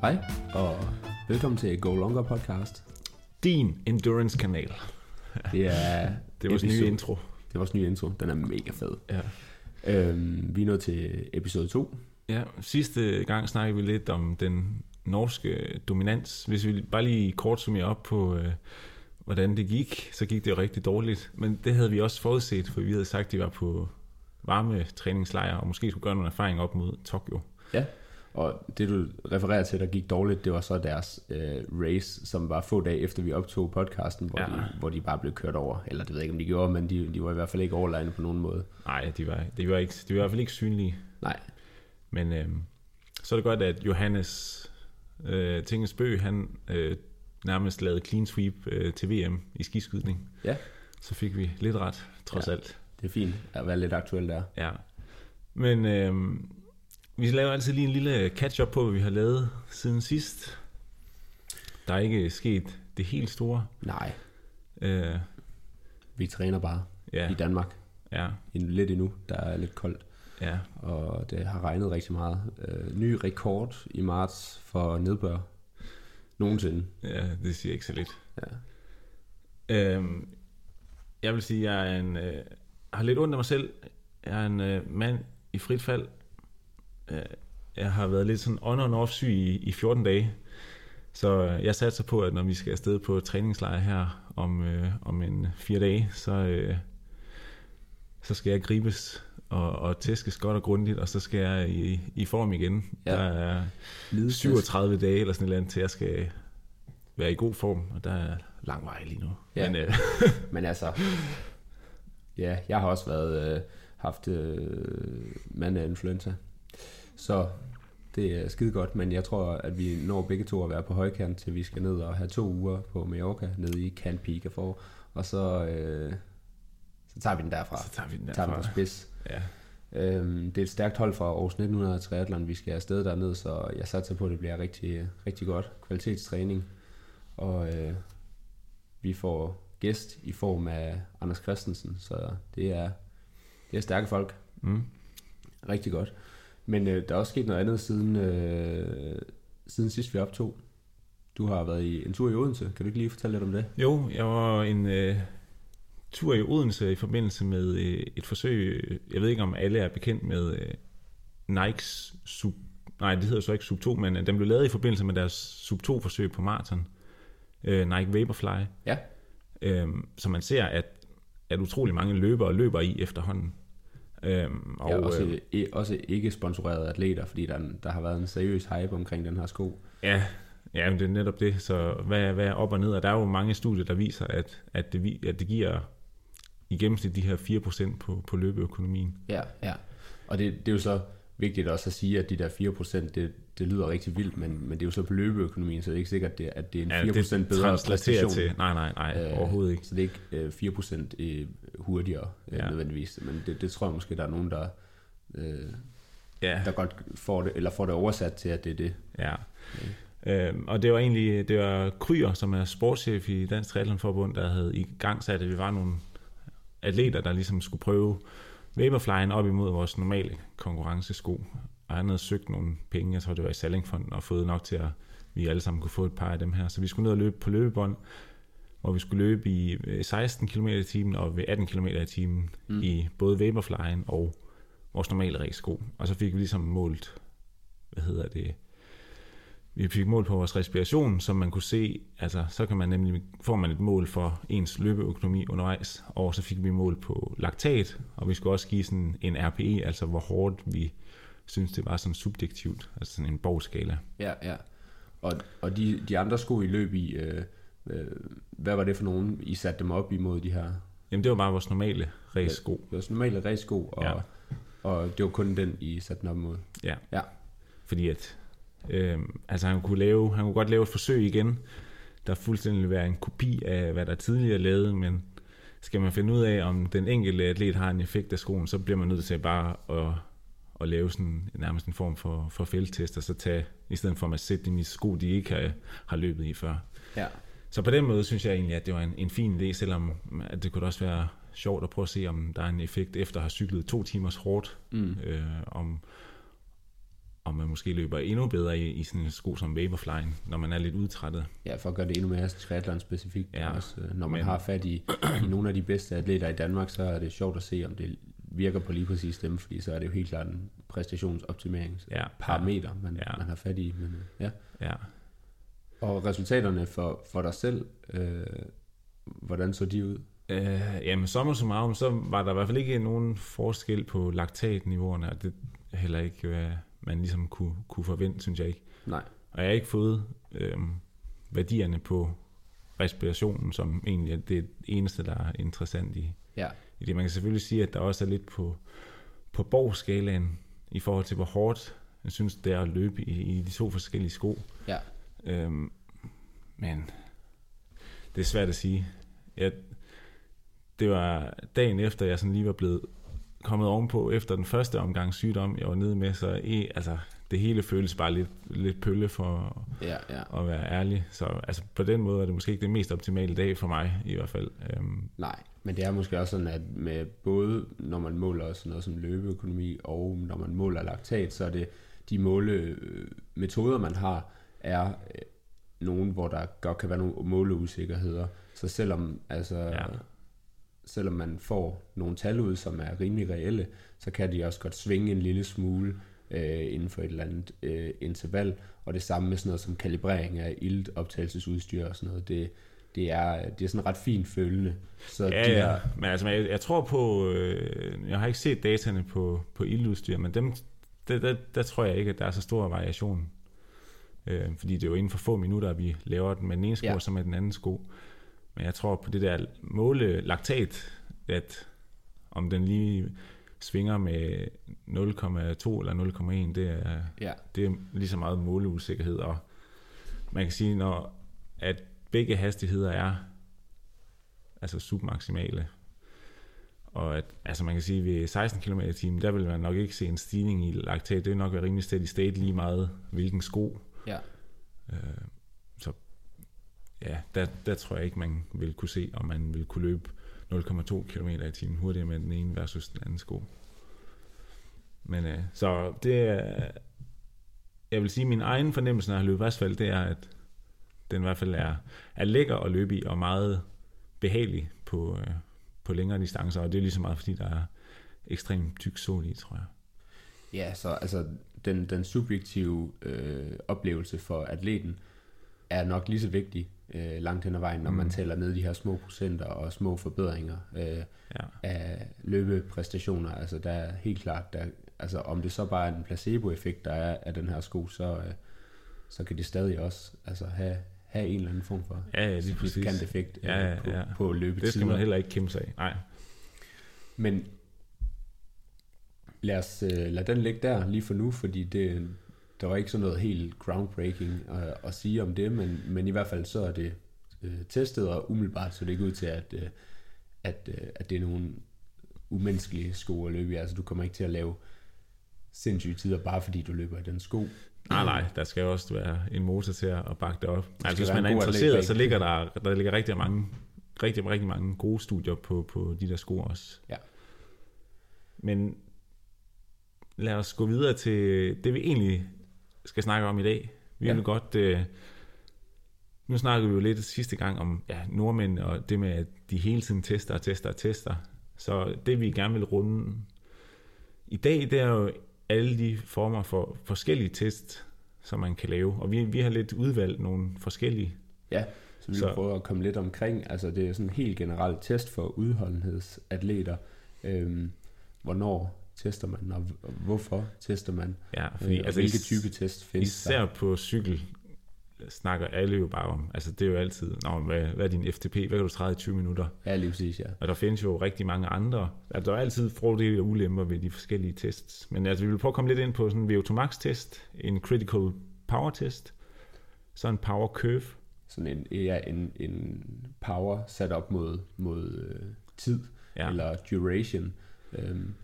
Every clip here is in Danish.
Hej, og velkommen til Go Longer podcast. Din endurance-kanal. Det er, Det er vores episode- nye intro. Det er vores nye intro. Den er mega fed. Ja. Øhm, vi er nået til episode 2. ja. Sidste gang snakkede vi lidt om den norske dominans. Hvis vi bare lige kort summerer op på, øh, hvordan det gik, så gik det jo rigtig dårligt. Men det havde vi også forudset, for vi havde sagt, at de var på varme træningslejre, og måske skulle gøre nogle erfaringer op mod Tokyo. Ja. Og det du refererer til, der gik dårligt, det var så deres øh, race, som var få dage efter vi optog podcasten, hvor, Ja. de, hvor de bare blev kørt over. Eller det ved jeg ikke, om de gjorde, men de, de var i hvert fald ikke overlegne på nogen måde. Nej, de var, de var, ikke, de var i hvert fald ikke synlige. Nej. Men øh, så er det godt, at Johannes øh, Tingesbø, han øh, nærmest lavede clean sweep øh, til VM i skiskydning. Ja. Så fik vi lidt ret, trods ja. alt. Det er fint at være lidt aktuel der. Ja. Men øh, vi laver altid lige en lille catch-up på, hvad vi har lavet siden sidst. Der er ikke sket det helt store. Nej, Øh, vi træner bare ja. i Danmark. ja, En- Lidt endnu, der er lidt koldt. ja, og det har regnet rigtig meget. Øh, ny rekord i marts for nedbør nogensinde. ja, det siger ikke så lidt. Ja. Øhm, jeg vil sige, at jeg er en, øh, har lidt ondt af mig selv. Jeg er en øh, mand i frit fald. Øh, jeg har været lidt sådan on and off syg i, i 14 dage. Så øh, jeg satser på, at når vi skal afsted på træningslejr her om, øh, om en fire dage, så, øh, så skal jeg gribes og, og tæskes godt og grundigt, og så skal jeg i, i form igen. Ja. Der er Lidetest. 37 dage eller sådan et eller andet, til jeg skal være i god form, og der er lang vej lige nu. Ja. Men, øh, Men altså, ja, jeg har også været øh, haft øh, mand af influenza. Så det er skide godt, men jeg tror, at vi når begge to at være på højkant, til vi skal ned og have to uger på Mallorca, nede i Can Peak for, og så, øh, så tager vi den derfra. så tager vi den tager den på derfra. spids. Ja. Øhm, det er et stærkt hold fra Aarhus 1900 Triathlon, vi skal afsted derned, så jeg satser på, at det bliver rigtig, rigtig godt. Kvalitetstræning. Og øh, vi får gæst i form af Anders Christensen, så det er, det er stærke folk. Mm. Rigtig godt. Men øh, der er også sket noget andet siden, øh, siden sidst vi optog. Du har været i en tur i Odense. Kan du ikke lige fortælle lidt om det? Jo, jeg var en øh, tur i Odense i forbindelse med øh, et forsøg. Jeg ved ikke, om alle er bekendt med øh, Nikes Sub... Nej, det hedder så ikke Sub 2, men øh, den blev lavet i forbindelse med deres Sub 2-forsøg på maraton. Øh, Nike Vaporfly. Ja. Øh, så man ser, at, at utrolig mange løbere løber i efterhånden. Øhm, Og ja, også, øh, også ikke sponsorerede atleter, fordi der, der har været en seriøs hype omkring den her sko. Ja, ja men det er netop det. Så hvad, hvad er op og ned? Og der er jo mange studier, der viser, at, at, det, at det giver i gennemsnit de her 4% på, på løbeøkonomien. Ja, ja. Og det, det er jo så vigtigt også at sige, at de der 4%, det, det lyder rigtig vildt, men, men det er jo så på løbeøkonomien, så det er ikke sikkert, det, at det er en 4% Ja, det bedre præstation. til. Nej, nej, nej, øh, overhovedet ikke. Så det er ikke øh, 4% øh, hurtigere øh, Ja. nødvendigvis, men det, det tror jeg måske, der er nogen, der, øh, Ja, der godt får det, eller får det oversat til, at det er det. ja. Øhm, og det var egentlig, det var Kryer, som er sportschef i Dansk Triathlonforbund, der havde i gang sat, at vi var nogle atleter, der ligesom skulle prøve Vaporflyen op imod vores normale konkurrencesko. Og han havde søgt nogle penge, jeg tror det var i Sallingfonden, og fået nok til at vi alle sammen kunne få et par af dem her. Så vi skulle ned og løbe på løbebånd, hvor vi skulle løbe i øh, 16 km i timen og ved 18 km i timen mm. i både Vaporflyen og vores normale racesko. Og så fik vi ligesom målt, hvad hedder det, vi fik mål på vores respiration, som man kunne se, altså så kan man nemlig, får man et mål for ens løbeøkonomi undervejs, og så fik vi mål på laktat, og vi skulle også give sådan en RPE, altså hvor hårdt vi synes det var sådan subjektivt, altså sådan en borgskala. Ja, ja. Og, og de, de andre sko, I løb i, øh, øh, hvad var det for nogen, I satte dem op imod de her? Jamen det var bare vores normale race-sko. Var sådan normale racesko, og, Ja. ja. og det var kun den, I satte den op imod. Ja. Ja. Fordi at, øh, altså han kunne, lave, han kunne godt lave et forsøg igen, der fuldstændig vil være en kopi af, hvad der tidligere er lavet, men skal man finde ud af, om den enkelte atlet har en effekt af skoen, så bliver man nødt til bare at, at lave sådan nærmest en form for, for felttest, og så tage, i stedet for at sætte dem i sko, de ikke har, har løbet i før. Ja. Så på den måde synes jeg egentlig, at det var en, en fin idé, selvom at det kunne også være sjovt at prøve at se, om der er en effekt efter at have cyklet to timers hårdt, Mm. øh, om, om man måske løber endnu bedre i, i sådan en sko som Vaporfly, når man er lidt udtrættet. Ja, for at gøre det endnu mere triathlon specifikt. Ja, også, øh, når man men- har fat i, i nogle af de bedste atleter i Danmark, så er det sjovt at se, om det virker på lige præcis dem, fordi så er det jo helt klart en præstationsoptimeringsparameter, Ja, man, Ja. man har fat i. Men, øh, ja. Ja. Og resultaterne for, for dig selv, øh, hvordan så de ud? Øh, jamen, sommer som summarum, så var der i hvert fald ikke nogen forskel på laktatniveauerne, og det er heller ikke, hvad man ligesom kunne, kunne forvente, synes jeg ikke. Nej. Og jeg har ikke fået øh, værdierne på respirationen, som egentlig er det eneste, der er interessant i, Ja, i det. Man kan selvfølgelig sige, at der også er lidt på, på borgskalaen i forhold til, hvor hårdt jeg synes, det er at løbe i, i de to forskellige sko. ja, Øhm, men det er svært at sige. Jeg, det var dagen efter, jeg sådan lige var blevet kommet ovenpå efter den første omgang sygdom, jeg var nede med, så e, altså, det hele føles bare lidt, lidt pølle for ja, ja. at være ærlig. Så altså, på den måde er det måske ikke det mest optimale dag for mig i hvert fald. Øhm, Nej, men det er måske også sådan, at med både når man måler sådan noget som løbeøkonomi, og når man måler laktat, så er det de målemetoder, man har, er øh, nogen, hvor der godt kan være nogle måleusikkerheder. Så selvom, altså, Ja. Selvom man får nogle tal ud, som er rimelig reelle, så kan de også godt svinge en lille smule øh, inden for et eller andet øh, interval. Og det samme med sådan noget som kalibrering af iltoptagelsesudstyr og sådan noget. Det, det er, det er sådan ret fint følende. Så Ja, de ja. der, Men altså, jeg, jeg tror på, øh, jeg har ikke set dataene på, på ildudstyr, men dem, der, der, der tror jeg ikke, at der er så stor variation. Øh, fordi det er jo inden for få minutter, at vi laver den med den ene sko, ja. som med den anden sko. Men jeg tror på det der måle laktat, at om den lige svinger med 0,2 eller 0,1, det er, ja, det er lige så meget måleusikkerhed, og man kan sige, når at begge hastigheder er altså submaksimale, og at, altså man kan sige, ved 16 km i timen, der vil man nok ikke se en stigning i laktat, det vil nok være rimelig steady state lige meget, hvilken sko. ja. Øh, ja, der, der tror jeg ikke, man vil kunne se, om man vil kunne løbe 0,2 km i timen hurtigere med den ene versus den anden sko. Men øh, så det er, jeg vil sige, min egen fornemmelse, når jeg har løbet asfalt, det er, at den i hvert fald er, er lækker at løbe i, og meget behagelig på, øh, på længere distancer, og det er lige så meget, fordi der er ekstremt tyk sol i, tror jeg. Ja, så altså den, den subjektive øh, oplevelse for atleten er nok lige så vigtig øh, langt hen ad vejen, når mm. man tæller ned de her små procenter og små forbedringer øh, Ja. af løbepræstationer. Altså der er helt klart, der, altså om det så bare er en placeboeffekt, der er af den her sko, så, øh, så kan det stadig også altså, have, have en eller anden form for Ja, ja, lige præcis. effekt øh, Ja, ja, på, ja. på Det løbetider. skal man heller ikke kæmpe sig af. Nej. Men lad os øh, lad den ligge der lige for nu, fordi det, der var ikke sådan noget helt groundbreaking at, at sige om det, men, men i hvert fald så er det øh, testet, og umiddelbart så det ikke ud til, at, øh, at, øh, at det er nogle umenneskelige sko at løbe i. Altså du kommer ikke til at lave sindssyge tider, bare fordi du løber i den sko. Nej, nej, der skal jo også være en motor til at bakke det op. Altså, hvis man er interesseret, så ligger der, der ligger rigtig mange, rigtig, rigtig mange gode studier på, på de der sko også. Ja. Men lad os gå videre til det, vi egentlig skal snakke om i dag. Vi Ja. vil godt... Øh, nu snakkede vi jo lidt sidste gang om ja, nordmænd og det med, at de hele tiden tester og tester og tester. Så det, vi gerne vil runde i dag, det er jo alle de former for forskellige test, som man kan lave. Og vi, vi har lidt udvalgt nogle forskellige. Ja, så vi Så- prøve at komme lidt omkring. Altså det er sådan en helt generelt test for udholdenhedsatleter. Øhm, hvornår tester man, og hvorfor tester man? Ja, Fordi, fordi, øh, altså, hvilke type test findes Især der? på cykel snakker alle jo bare om. Altså det er jo altid, Nå, hvad, hvad er din FTP? Hvad kan du træde i 20 minutter? Ja, lige præcis, ja. Og der findes jo rigtig mange andre. Altså, der er altid fordele og ulemper ved de forskellige tests. Men altså, vi vil prøve at komme lidt ind på sådan en VO2 max test, en critical power test, så en power curve. Sådan en, ja, en, en power sat op mod, mod øh, tid, ja. eller duration. Øhm,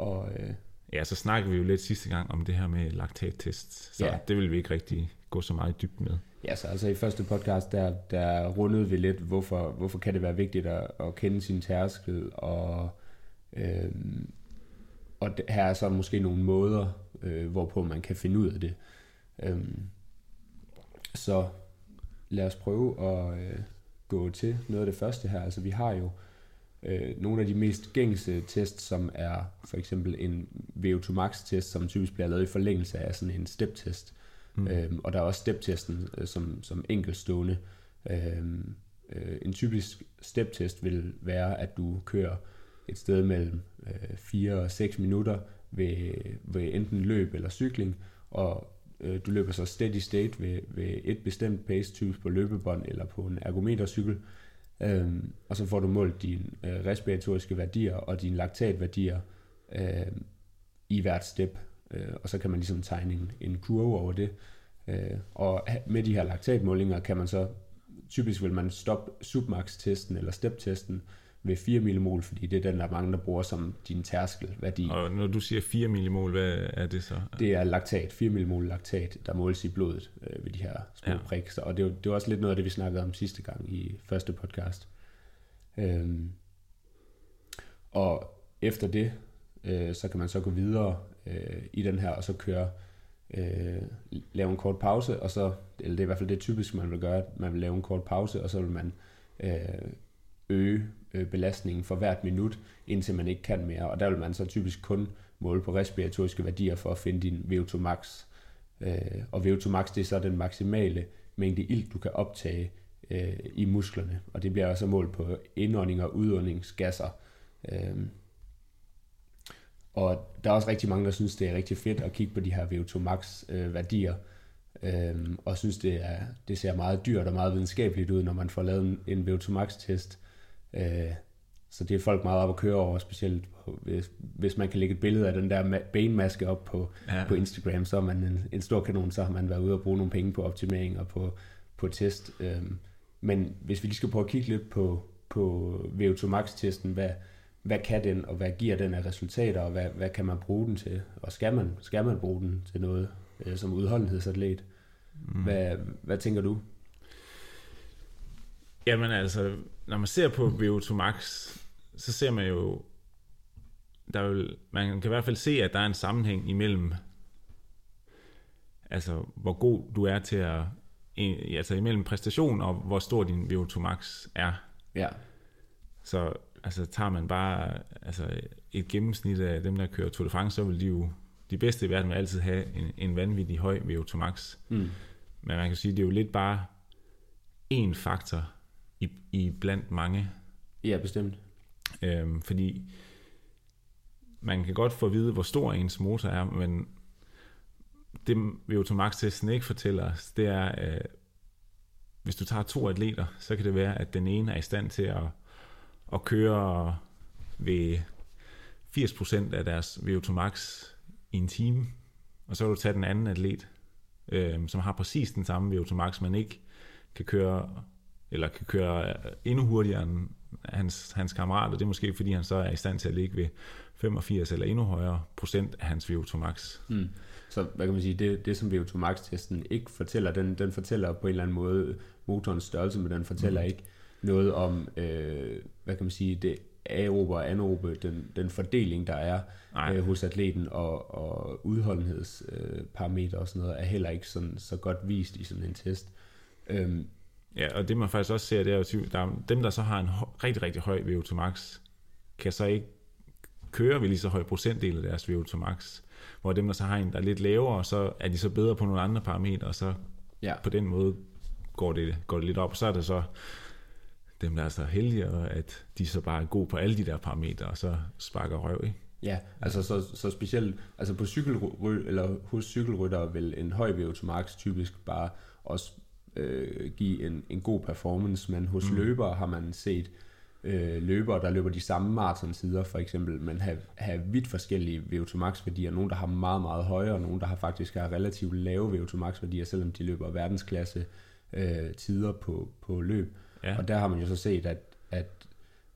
og øh, ja, så snakkede vi jo lidt sidste gang om det her med laktattest. Så Ja. det vil vi ikke rigtig gå så meget i dybden med. ja, så altså i første podcast, der, der rundede vi lidt, hvorfor, hvorfor kan det være vigtigt at, at kende sin tærskel, og, øhm, og det, her er så måske nogle måder, øh, hvorpå man kan finde ud af det. Øhm, så lad os prøve at øh, gå til noget af det første her. Altså vi har jo øh, nogle af de mest gængse tests, som er for eksempel en VO2 max test, som typisk bliver lavet i forlængelse af sådan en step-test. Mm. Øhm, og der er også step-testen øh, som, som enkeltstående. Øhm, øh, en typisk step-test vil være, at du kører et sted mellem øh, 4 og 6 minutter ved, ved enten løb eller cykling, og øh, du løber så steady state ved, ved et bestemt pace, typisk på løbebånd eller på en ergometercykel, øhm, og så får du målt dine øh, respiratoriske værdier og dine laktatværdier øh, i hvert step, øh, og så kan man ligesom tegne en, en kurve over det, øh, og med de her laktatmålinger kan man så, typisk vil man stoppe submax-testen eller step-testen, ved 4 millimol, fordi det er den, der er mange, der bruger som din tærskelværdi. Og når du siger 4 millimol, hvad er det så? Det er laktat, 4 millimol laktat, der måles i blodet øh, ved de her små ja. prikser. Og det er, det er også lidt noget af det, vi snakkede om sidste gang i første podcast. Øhm, og efter det, øh, så kan man så gå videre øh, i den her, og så køre, øh, lave en kort pause, og så, eller det er i hvert fald det typisk, man vil gøre, at man vil lave en kort pause, og så vil man øh, øge øh, belastningen for hvert minut, indtil man ikke kan mere. Og der vil man så typisk kun måle på respiratoriske værdier for at finde din VO2 max. Øh, og VO2 max det er så den maksimale mængde ilt, du kan optage øh, i musklerne. Og det bliver også målt på indånding og udåndingsgasser. Øh, og der er også rigtig mange, der synes, det er rigtig fedt at kigge på de her VO2 max øh, værdier, øhm, og synes, det, er, det ser meget dyrt og meget videnskabeligt ud, når man får lavet en, en VO2 max test, Øh, så det er folk meget op at køre over, specielt hvis, hvis man kan lægge et billede af den der benmaske op på, ja. på Instagram, så er man en, en stor kanon, så har man været ude og bruge nogle penge på optimering og på, på test. Øhm, men hvis vi lige skal prøve at kigge lidt på, på VO2 Max-testen, hvad, hvad kan den, og hvad giver den af resultater, og hvad, hvad kan man bruge den til, og skal man, skal man bruge den til noget øh, som udholdenhedsatlet? Mm. Hvad, hvad tænker du? Jamen altså, når man ser på VO2 Max, så ser man jo, der vil, man kan i hvert fald se, at der er en sammenhæng imellem, altså hvor god du er til at, altså imellem præstation og hvor stor din VO2 Max er. Ja. Så altså tager man bare altså, et gennemsnit af dem, der kører Tour de France, så vil de jo, de bedste i verden vil altid have en, en vanvittig høj VO2 Max. Mm. Men man kan sige, det er jo lidt bare en faktor i, i blandt mange. Ja, bestemt. Øhm, fordi man kan godt få at vide, hvor stor ens motor er, men det VO2 Max-testen ikke fortæller os, det er, at hvis du tager to atleter, så kan det være, at den ene er i stand til at, at køre ved 80% af deres VO2 Max i en time, og så vil du tage den anden atlet, øh, som har præcis den samme VO2 Max, men ikke kan køre eller kan køre endnu hurtigere end hans, hans kammerater. Det er måske, fordi han så er i stand til at ligge ved 85 eller endnu højere procent af hans VO2 max. Mm. Så hvad kan man sige, det, det som VO2 max-testen ikke fortæller, den, den fortæller på en eller anden måde motorens størrelse, men den fortæller mm. ikke noget om, øh, hvad kan man sige, det aerobe og anaerobe, den, den fordeling, der er øh, hos atleten, og, og udholdenhedsparametre øh, og sådan noget, er heller ikke sådan, så godt vist i sådan en test. Øhm, Ja, og det man faktisk også ser, det er jo, der er dem, der så har en rigtig, rigtig høj VO2 max, kan så ikke køre ved lige så høj procentdel af deres VO2 max. Hvor dem, der så har en, der er lidt lavere, så er de så bedre på nogle andre parametre, og så ja. på den måde går det, går det lidt op. Og så er det så dem, der er så heldige, at de så bare er gode på alle de der parametre, og så sparker røv, ikke? Ja, altså så, så specielt altså på cykelry, eller hos cykelrytter vil en høj VO2 max typisk bare også øh, give en, en god performance, men hos mm. løbere har man set øh, løbere, der løber de samme maratonsider for eksempel, men have, have vidt forskellige VO2 max værdier. Nogle, der har meget, meget højere, og nogle, der har faktisk har relativt lave VO2 max værdier, selvom de løber verdensklasse øh, tider på, på løb. Ja. Og der har man jo så set, at, at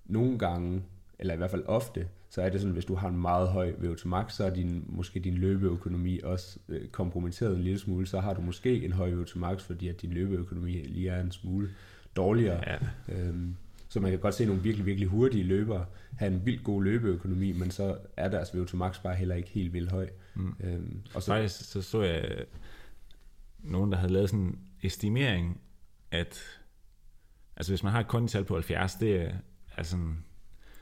nogle gange, eller i hvert fald ofte, så er det sådan, hvis du har en meget høj VO2 max, så er din, måske din løbeøkonomi også øh, kompromitteret en lille smule, så har du måske en høj VO2 max, fordi at din løbeøkonomi lige er en smule dårligere. Ja. Øhm, Så man kan godt se nogle virkelig, virkelig hurtige løbere have en vildt god løbeøkonomi, men så er deres VO2 max bare heller ikke helt vildt høj. Mm. Øhm, Og så, Faktisk så så jeg nogen, der havde lavet sådan en estimering, at altså hvis man har et kondital på 70, det er, altså,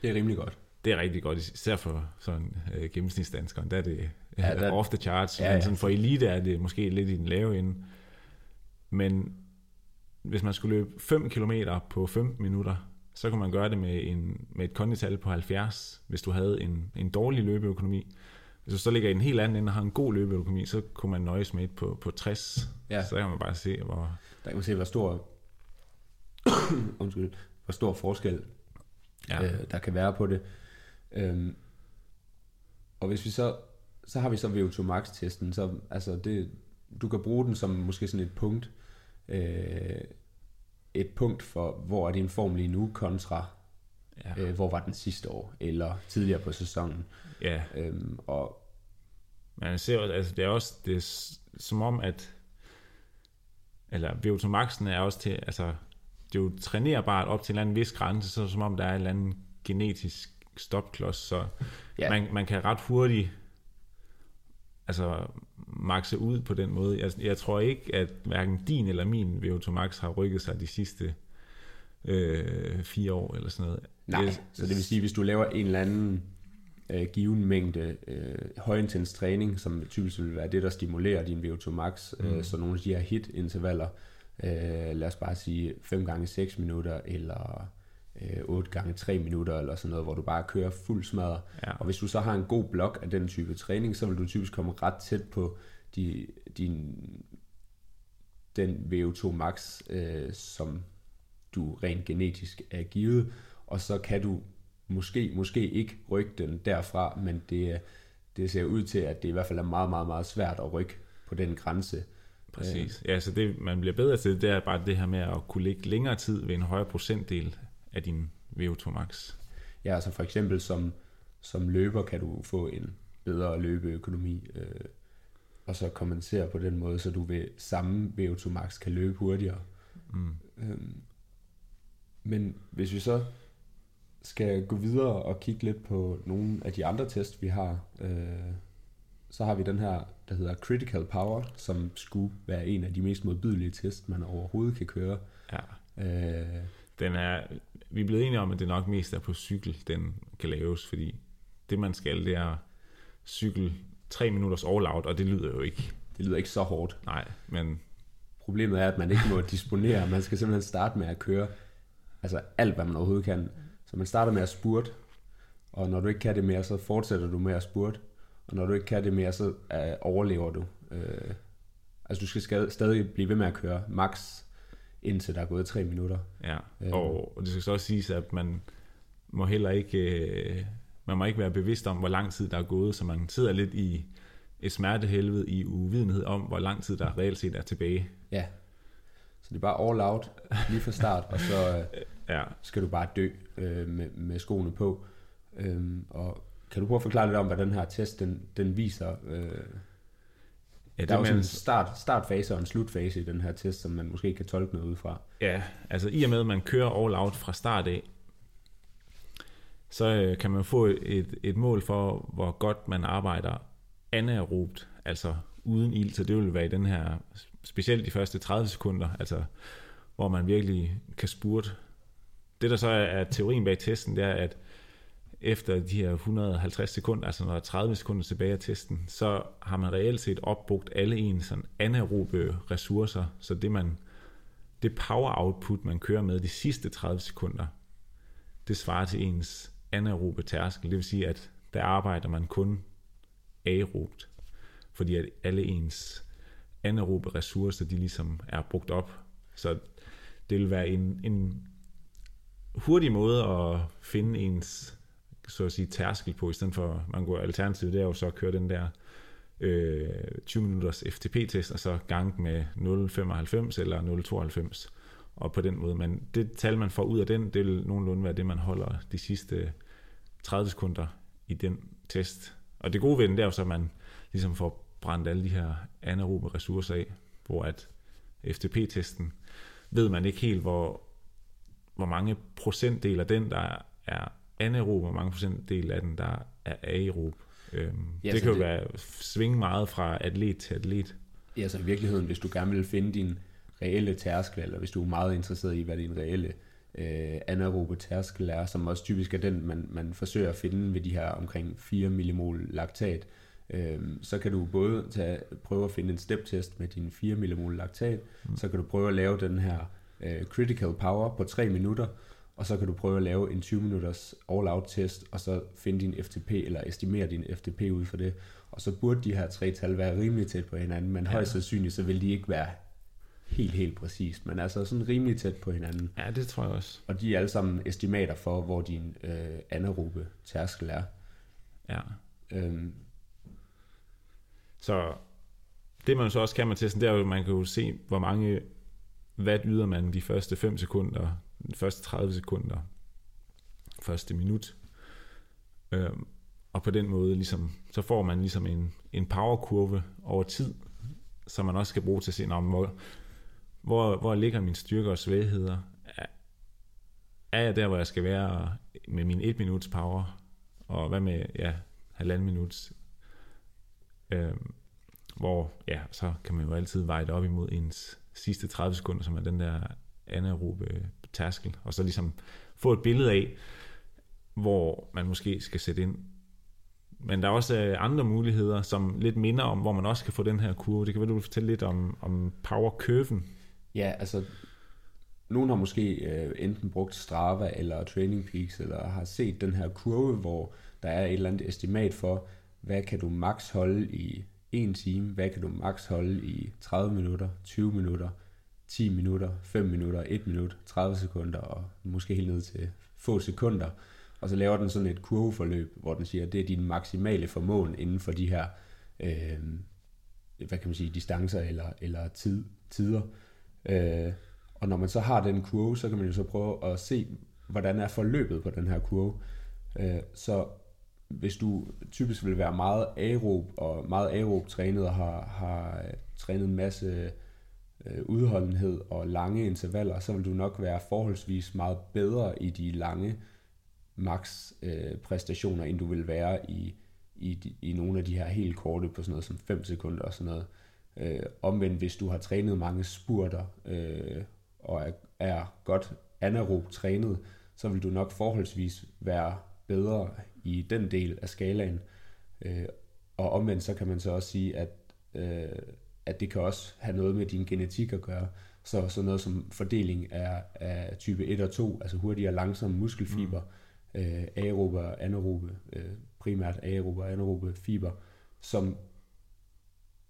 det er rimelig godt. det er rigtig godt, især for sådan øh, gennemsnitsdanskeren, der er det Ja, ja, der- off the charts, ja, ja. men sådan for elite er det måske lidt i den lave ende. Men hvis man skulle løbe 5 km på 15 minutter, så kunne man gøre det med, en, med et kondital på 70, hvis du havde en, en dårlig løbeøkonomi. Hvis du så ligger i en helt anden ende og har en god løbeøkonomi, så kunne man nøjes med et på, på 60. Ja. Så kan man bare se, hvor... Der kan man se, hvor stor, undskyld, hvor stor forskel Ja, øh, der kan være på det. Øhm, og hvis vi så, så har vi så VO2 max testen, så altså det, du kan bruge den som måske sådan et punkt, øh, et punkt for, hvor er din form lige nu, kontra, ja, øh, hvor var den sidste år, eller tidligere på sæsonen. ja. Øhm, og man ser også, altså det er også, det er som om, at eller VO2 Maxen er også til, altså det er jo trænerbart op til en eller anden vis grænse, så som om der er en eller anden genetisk stopklods, så Ja. man, man kan ret hurtigt altså makse ud på den måde. Jeg, jeg tror ikke, at hverken din eller min VO2 Max har rykket sig de sidste øh, fire år eller sådan noget. Nej, Jeg- så det vil sige, hvis du laver en eller anden øh, given mængde øh, højintens træning, som typisk vil være det, der stimulerer din VO2 max, mm. øh, så nogle af de her hit-intervaller, øh, lad os bare sige 5 gange 6 minutter, eller øh, 8 gange 3 minutter, eller sådan noget, hvor du bare kører fuld smadret. Ja. Og hvis du så har en god blok af den type træning, så vil du typisk komme ret tæt på de, din, den VO2 max, øh, som du rent genetisk er givet, og så kan du måske, måske ikke rykke den derfra, men det, det ser ud til, at det i hvert fald er meget, meget, meget svært at rykke på den grænse. Præcis. Ja, så det, man bliver bedre til, det er bare det her med at kunne ligge længere tid ved en højere procentdel af din VO2 max. Ja, altså for eksempel som, som løber kan du få en bedre løbeøkonomi, øh, og så kompensere på den måde, så du ved samme VO2 max kan løbe hurtigere. Mm. Øhm, men hvis vi så skal gå videre og kigge lidt på nogle af de andre tests, vi har, øh, så har vi den her, der hedder Critical Power, som skulle være en af de mest modbydelige tests, man overhovedet kan køre. Ja. Øh, Den er, vi er blevet enige om, at det nok mest er på cykel, den kan laves, fordi det man skal, det er cykel 3 minutters all out, og det lyder jo ikke. det lyder ikke så hårdt. Nej, men Problemet er, at man ikke må disponere. Man skal simpelthen starte med at køre altså alt, hvad man overhovedet kan. Så man starter med at spurte, og når du ikke kan det mere, så fortsætter du med at spurte. Og når du ikke kan det mere, så uh, overlever du. Uh, altså du skal stadig blive ved med at køre max, indtil der er gået tre minutter. ja. Øhm. Og, og det skal så også siges, at man må heller ikke, øh, man må ikke være bevidst om, hvor lang tid der er gået, så man sidder lidt i et smertehelvede i uvidenhed om, hvor lang tid der reelt set er tilbage. Ja. Så det er bare all out lige fra start, og så uh, Ja, skal du bare dø uh, med, med skoene på. Um, og kan du prøve at forklare lidt om, hvad den her test den, den viser? Uh, ja der er jo sådan en start, startfase og en slutfase i den her test, som man måske ikke kan tolke noget ud fra. Ja, altså i og med, at man kører all out fra start af, så øh, kan man få et, et mål for, hvor godt man arbejder anaerobt, altså uden ild, så det vil være i den her, specielt de første 30 sekunder, altså hvor man virkelig kan spurte. Det der så er, er teorien bag testen, det er, at efter de her 150 sekunder, altså når der er 30 sekunder tilbage af testen, så har man reelt set opbrugt alle ens sådan anaerobe ressourcer, så det man det power output, man kører med de sidste 30 sekunder, det svarer til ens anaerobe tærskel. Det vil sige, at der arbejder man kun aerobt, fordi at alle ens anaerobe ressourcer, de ligesom er brugt op. Så det vil være en, en hurtig måde at finde ens så at sige, tærskel på, i stedet for, man går alternativt, det er jo så at køre den der øh, 20 minutters FTP-test, og så gang med 0,95 eller 0,92. Og på den måde, men det tal, man får ud af den, det vil nogenlunde være det, man holder de sidste 30 sekunder i den test. Og det gode ved den, det er jo så, at man ligesom får brændt alle de her anaerobe ressourcer af, hvor at FTP-testen ved man ikke helt, hvor, hvor mange procentdel af den, der er anaerob, hvor mange procentdel af den, der er aerob. Øhm, ja, det kan jo det... være svinge meget fra atlet til atlet. Ja, så i virkeligheden, hvis du gerne vil finde din reelle tærskel, eller hvis du er meget interesseret i, hvad din reelle øh, anaerobe tærskel er, som også typisk er den, man, man forsøger at finde ved de her omkring 4 millimol laktat, øh, så kan du både tage, prøve at finde en step-test med din 4 millimol laktat, mm. så kan du prøve at lave den her øh, critical power på 3 minutter, og så kan du prøve at lave en 20 minutters all-out test, og så finde din FTP, eller estimere din FTP ud for det. Og så burde de her tre tal være rimelig tæt på hinanden, men ja. højst sandsynligt, så vil de ikke være helt, helt præcist, men altså sådan rimelig tæt på hinanden. Ja, det tror jeg også. Og de er alle sammen estimater for, hvor din øh, anaerobe tærskel er. Ja. Øhm. Så det man så også kan med testen, det er jo, at man kan jo se, hvor mange watt yder man de første 5 sekunder, de første 30 sekunder, første minut. Øhm, og på den måde, ligesom, så får man ligesom en, en powerkurve over tid, som man også skal bruge til at se, om, hvor, hvor, hvor ligger mine styrker og svagheder? Er, er jeg der, hvor jeg skal være med min 1 minuts power? Og hvad med, ja, halvanden minuts? Øhm, hvor, ja, så kan man jo altid veje det op imod ens sidste 30 sekunder, som er den der anaerobe tærskel, og så ligesom få et billede af, hvor man måske skal sætte ind. Men der er også øh, andre muligheder, som lidt minder om, hvor man også kan få den her kurve. Det kan være, du vil fortælle lidt om, om power-curven. Ja, altså, nogen har måske øh, enten brugt Strava eller Training Peaks, eller har set den her kurve, hvor der er et eller andet estimat for, hvad kan du max holde i 1 time, hvad kan du max holde i 30 minutter, 20 minutter, 10 minutter, 5 minutter, 1 minut, 30 sekunder og måske helt ned til få sekunder. Og så laver den sådan et kurveforløb, hvor den siger, at det er din maksimale formåen inden for de her øh, hvad kan man sige, distancer eller, eller tid, tider. Øh, og når man så har den kurve, så kan man jo så prøve at se, hvordan er forløbet på den her kurve. Øh, så hvis du typisk vil være meget aerob og meget aerob trænet og har, har øh, trænet en masse øh, udholdenhed og lange intervaller, så vil du nok være forholdsvis meget bedre i de lange max øh, præstationer, end du vil være i, i, i nogle af de her helt korte på sådan noget som 5 sekunder og sådan noget. Øh, omvendt, hvis du har trænet mange spurter øh, og er, er godt anaerob trænet, så vil du nok forholdsvis være bedre i den del af skalaen. Øh, og omvendt så kan man så også sige, at, øh, at det kan også have noget med din genetik at gøre. Så sådan noget som fordeling af, af type 1 og 2, altså hurtige og langsomme muskelfiber, mm. øh, aerobe og anaerobe, øh, primært aerobe og anaerobe fiber, som,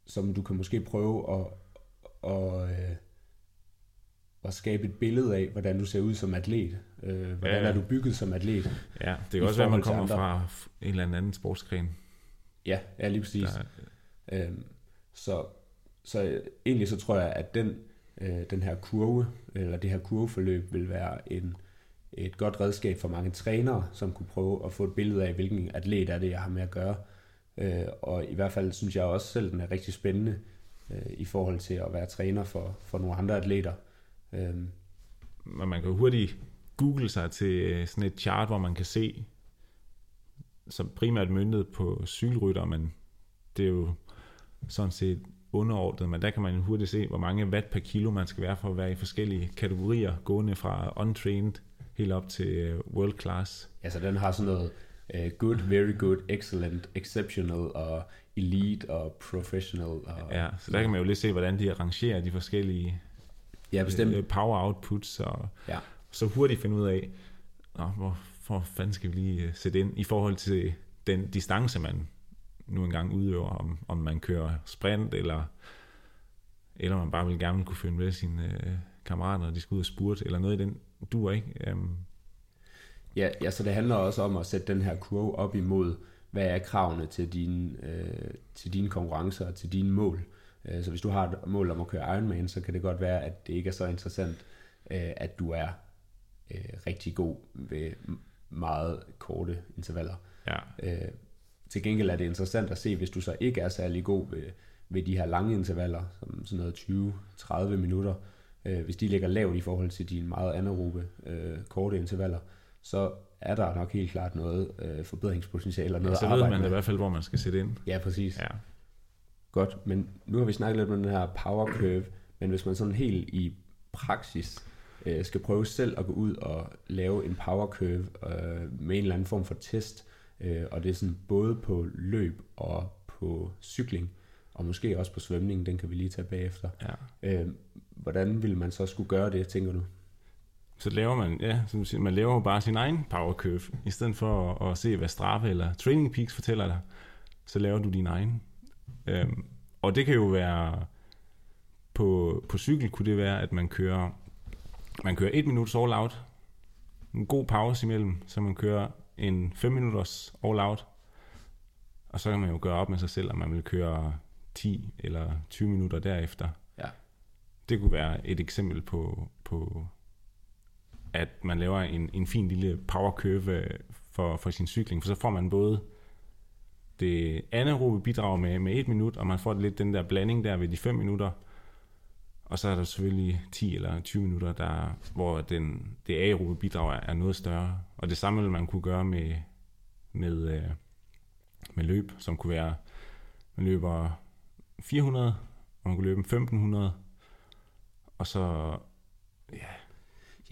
som du kan måske prøve at, at, øh, at skabe et billede af, hvordan du ser ud som atlet. Øh, hvordan ja, ja. er du bygget som atlet? Ja, det kan også være, at man kommer fra en eller anden sportsgren. Ja, ja lige præcis. Der... Øhm, så, så øh, egentlig så tror jeg, at den, øh, den her kurve, eller det her kurveforløb, vil være en, et godt redskab for mange trænere, som kunne prøve at få et billede af, hvilken atlet er det, jeg har med at gøre. Øh, og i hvert fald synes jeg også selv, den er rigtig spændende øh, i forhold til at være træner for, for nogle andre atleter. Øh. Men man kan hurtigt google sig til øh, sådan et chart, hvor man kan se, som primært myndet på cykelrytter, men det er jo sådan set underordnet, men der kan man hurtigt se, hvor mange watt per kilo man skal være for at være i forskellige kategorier, gående fra untrained helt op til øh, world class. Altså den har sådan noget uh, good, very good, excellent, exceptional og elite og professional. Og, ja, så der kan man jo lige se, hvordan de arrangerer de forskellige ja, bestemt. Øh, power outputs, og ja. så hurtigt finde ud af, Nå, hvor, hvor fanden skal vi lige sætte ind i forhold til den distance, man nu engang udøver, om, om man kører sprint, eller, eller man bare vil gerne kunne finde med sine øh, kammerater, når de skal ud og spurte, eller noget i den dur, ikke? Um, Ja, ja, så det handler også om at sætte den her kurve op imod, hvad er kravene til dine, øh, til dine konkurrencer og til dine mål. Øh, så hvis du har et mål om at køre Ironman, så kan det godt være, at det ikke er så interessant, øh, at du er øh, rigtig god ved meget korte intervaller. Ja. Øh, til gengæld er det interessant at se, hvis du så ikke er særlig god ved, ved de her lange intervaller, som sådan noget 20-30 minutter, øh, hvis de ligger lavt i forhold til dine meget anaerobe øh, korte intervaller, så er der nok helt klart noget øh, forbedringspotentiale og noget Ja, så ved man med. i hvert fald, hvor man skal sætte ind. Ja, præcis. Ja. Godt, men nu har vi snakket lidt om den her power curve, men hvis man sådan helt i praksis øh, skal prøve selv at gå ud og lave en power curve øh, med en eller anden form for test, øh, og det er sådan både på løb og på cykling, og måske også på svømning, den kan vi lige tage bagefter. ja. Øh, hvordan vil man så skulle gøre det, tænker du? Så laver man, ja, som du siger, man laver jo bare sin egen power curve. I stedet for at, at se, hvad Strava eller Training Peaks fortæller dig, så laver du din egen. Øhm, og det kan jo være, på, på cykel kunne det være, at man kører, man kører et minuts all out, en god pause imellem, så man kører en 5 minutters all out, og så kan man jo gøre op med sig selv, om man vil køre 10 eller 20 minutter derefter. Ja. Det kunne være et eksempel på, på at man laver en, en fin lille power curve for, for sin cykling, for så får man både det anaerobe bidrag med, med et minut, og man får lidt den der blanding der ved de 5 minutter, og så er der selvfølgelig 10 eller 20 minutter, der, hvor den, det aerobe bidrag er, er noget større. Og det samme vil man kunne gøre med, med, øh, med løb, som kunne være, man løber 400, og man kunne løbe 1500, og så Ja,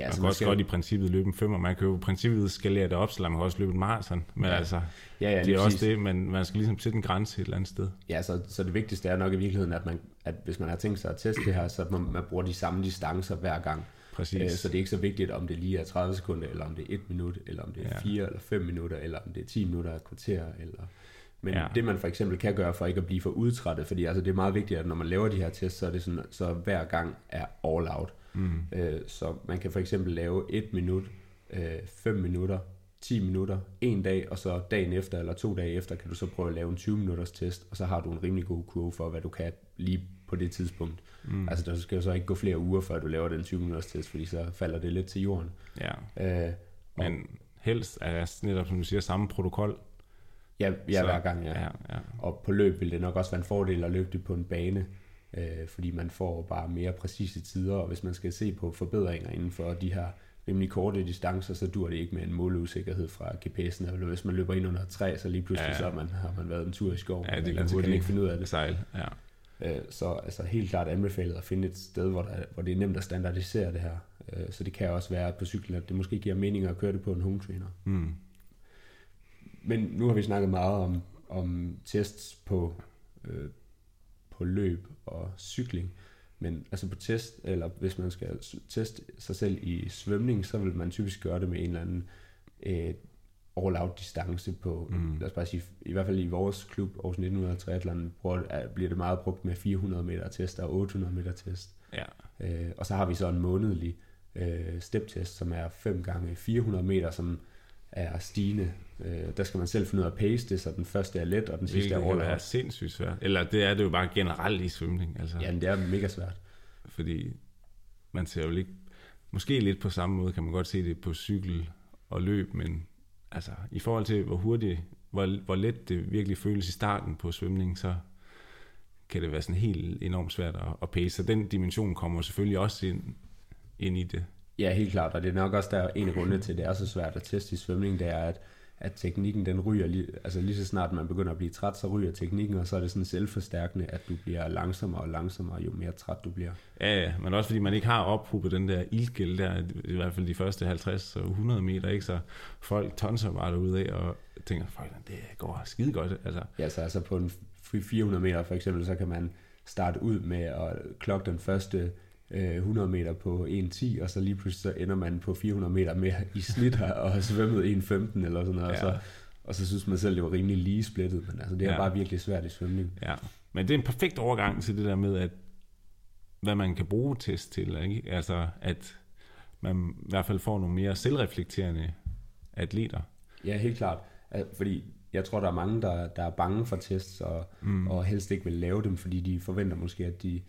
man kan også godt i princippet løbe en femmer. Man kan jo i princippet skalere det op, så man kan også løbe en maraton. Men Ja. ja. altså, ja, ja, det lige er også præcis. det, men man skal ligesom sætte en grænse et eller andet sted. Ja, så, så det vigtigste er nok i virkeligheden, at, man, at hvis man har tænkt sig at teste det her, så man, man bruger de samme distancer hver gang. Præcis. Øh, så det er ikke så vigtigt, om det lige er 30 sekunder, eller om det er 1 minut, eller om det er Ja. 4 eller 5 minutter, eller om det er 10 minutter, et kvarter. Eller... Men Ja. det man for eksempel kan gøre for ikke at blive for udtrættet, fordi altså, det er meget vigtigt, at når man laver de her tests, så er det sådan, så hver gang er all out. Mm. Øh, så man kan for eksempel lave 1 minut, 5 minutter, 10 minutter, en dag, og så dagen efter eller to dage efter, kan du så prøve at lave en 20 minutters test, og så har du en rimelig god kurve for, hvad du kan lige på det tidspunkt. Mm. Altså der skal jo så ikke gå flere uger, før du laver den 20 minutters test, fordi så falder det lidt til jorden. Ja, Øh, men helst er netop, som du siger, samme protokol. ja, ja Så- hver gang, ja. ja, ja. Og på løb vil det nok også være en fordel at løbe det på en bane, øh, fordi man får bare mere præcise tider, og hvis man skal se på forbedringer inden for de her rimelig korte distancer, så dur det ikke med en måleusikkerhed fra GPS'en, eller hvis man løber ind under et træ, så lige pludselig Ja. så har man, har man været en tur i skoven, Ja, det eller kan så kan man hurtigt ikke finde ud af det. Sejl, ja. Øh, Så altså helt klart anbefalet at finde et sted, hvor, der, hvor det er nemt at standardisere det her. Øh, Så det kan også være på cyklen, at det måske giver mening at køre det på en home trainer. Mm. Men nu har vi snakket meget om, om tests på, øh, på løb og cykling. Men altså på test, eller hvis man skal teste sig selv i svømning, så vil man typisk gøre det med en eller anden øh, all-out distance på, Mm. lad os bare sige, i hvert fald i vores klub, Aarhus 1900 Triathlon, bruger, er- bliver det meget brugt med 400 meter test og 800 meter test. Ja, Øh, og så har vi så en månedlig øh, step-test, som er 5 gange 400 meter, som er stigende. Øh, der skal man selv finde ud af at pace det, så den første er let, og den sidste hvilket er kan all være out. sindssygt svært. Eller det er det jo bare generelt i svømning. Altså. Ja, men det er mega svært. fordi man ser jo ikke, måske lidt på samme måde kan man godt se det på cykel og løb, men altså i forhold til hvor hurtigt, hvor, hvor let det virkelig føles i starten på svømning, så kan det være sådan helt enormt svært at, at pace. Så den dimension kommer selvfølgelig også ind, ind i det. Ja, helt klart, og det er nok også der en af grundene til, at det er så svært at teste i svømning, det er, at, at teknikken den ryger, lige, altså lige så snart man begynder at blive træt, så ryger teknikken, og så er det sådan selvforstærkende, at du bliver langsommere og langsommere, jo mere træt du bliver. Ja, ja, men også fordi man ikke har ophobet den der ildgæld der, i hvert fald de første 50 og 100 meter, ikke? så folk tonser bare derude af og tænker, folk, det går skide godt. Altså, Ja, så altså på en f- 400 meter for eksempel, så kan man starte ud med at klokke den første øh, 100 meter på 1.10, og så lige pludselig så ender man på 400 meter mere i snit her, og har svømmet 1.15 eller sådan noget, ja. Og, så, og så synes man selv, det var rimelig lige splittet, men altså det er Ja. bare virkelig svært i svømning. Ja, men det er en perfekt overgang til det der med, at hvad man kan bruge test til. Ikke? Altså, at man i hvert fald får nogle mere selvreflekterende atleter. Ja, helt klart, fordi jeg tror, der er mange, der, der er bange for tests, og, mm. og helst ikke vil lave dem, fordi de forventer måske, at de,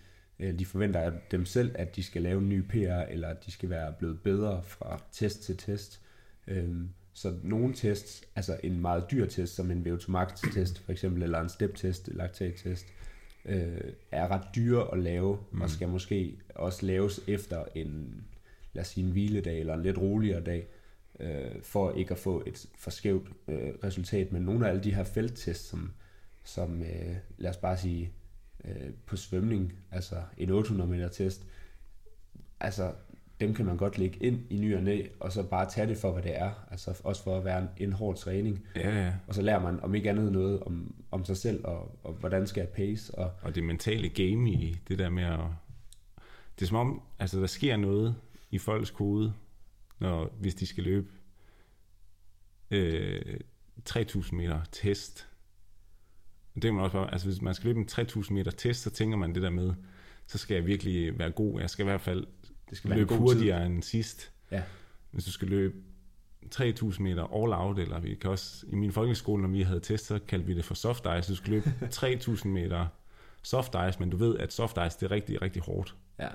de forventer af dem selv, at de skal lave en ny PR, eller at de skal være blevet bedre fra test til test. Øhm, så nogle tests, altså en meget dyr test, som en VO2 max test for eksempel, eller en step-test, laktat-test, øh, er ret dyre at lave, mm. og skal måske også laves efter en, lad os sige en hviledag, eller en lidt roligere dag, øh, for ikke at få et for skævt øh, resultat. Men nogle af alle de her felttests, som, som øh, lad os bare sige, øh, på svømning, altså en 800 meter test, altså dem kan man godt lægge ind i ny og næ, og så bare tage det for, hvad det er. Altså også for at være en, en hård træning. Ja, ja. Og så lærer man om ikke andet noget om, om sig selv, og, og hvordan skal jeg pace. Og, Og det mentale game i det der med at... Det er som om, altså der sker noget i folks kode, når, hvis de skal løbe øh, 3000 meter test. Det kan man også bare, altså hvis man skal løbe en 3000 meter test, så tænker man det der med, så skal jeg virkelig være god. Jeg skal i hvert fald det skal løbe god tid. hurtigere end sidst. Ja. Hvis du skal løbe 3000 meter all out, eller vi kan også, i min folkeskole, når vi havde test, så kaldte vi det for soft ice. Du skal løbe 3000 meter soft ice, men du ved, at soft ice, det er rigtig, rigtig hårdt. Ja.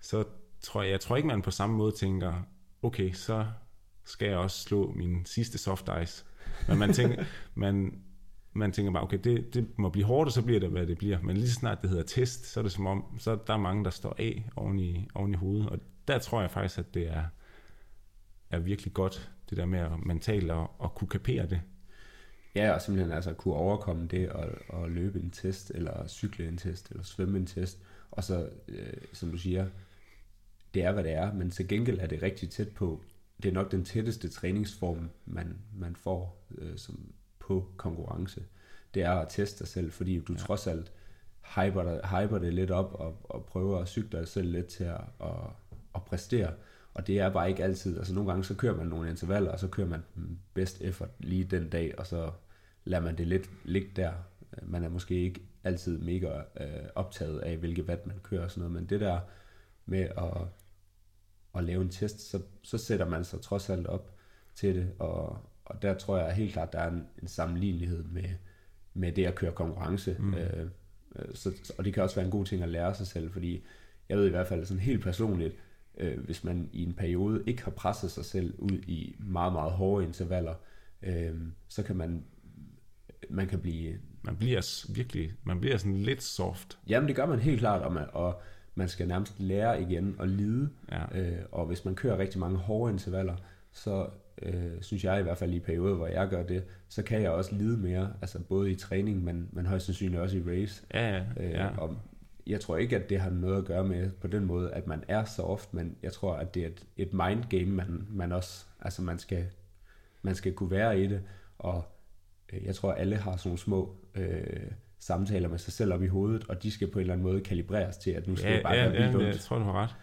Så tror jeg, jeg tror ikke, man på samme måde tænker, okay, så skal jeg også slå min sidste soft ice. Men man tænker, man, man tænker bare, okay, det, det må blive hårdt, og så bliver det, hvad det bliver. Men lige så snart det hedder test, så er det som om, så der er mange, der står af oven i, oven i hovedet. Og der tror jeg faktisk, at det er, er virkelig godt, det der med at mentalt at, at kunne kapere det. Ja, og simpelthen altså kunne overkomme det og, og løbe en test, eller cykle en test, eller svømme en test. Og så, øh, som du siger, det er, hvad det er, men til gengæld er det rigtig tæt på. Det er nok den tætteste træningsform, man, man får øh, som på konkurrence. Det er at teste dig selv, fordi du ja. trods alt hyper, dig, hyper det lidt op og, og prøver at cykle dig selv lidt til at, at, at præstere. Og det er bare ikke altid. Altså nogle gange så kører man nogle intervaller, og så kører man best effort lige den dag, og så lader man det lidt ligge der. Man er måske ikke altid mega øh, optaget af, hvilke watt man kører og sådan noget, men det der med at, at lave en test, så, så sætter man sig trods alt op til det, og, og der tror jeg helt klart, der er en, en sammenlignelighed med, med det at køre konkurrence. Mm. Øh, øh, så, og det kan også være en god ting at lære sig selv, fordi jeg ved i hvert fald sådan helt personligt, øh, hvis man i en periode ikke har presset sig selv ud i meget, meget hårde intervaller, øh, så kan man man kan blive... Man bliver virkelig, man bliver sådan lidt soft. Jamen, det gør man helt klart, og man, og man skal nærmest lære igen at lide. Ja. Øh, og hvis man kører rigtig mange hårde intervaller, så øh, synes jeg i hvert fald i perioder, hvor jeg gør det, så kan jeg også lide mere, altså både i træning, men, men højst sandsynligt også i race. Ja, ja, Øh, ja. Og jeg tror ikke, at det har noget at gøre med på den måde, at man er så ofte, men jeg tror, at det er et, et mind game, man, man også, altså man skal, man skal kunne være i det, og øh, jeg tror, at alle har sådan nogle små øh, samtaler med sig selv op i hovedet, og de skal på en eller anden måde kalibreres til, at nu skal ja, det bare ja, være vildt ja, ondt. jeg tror, du har ret.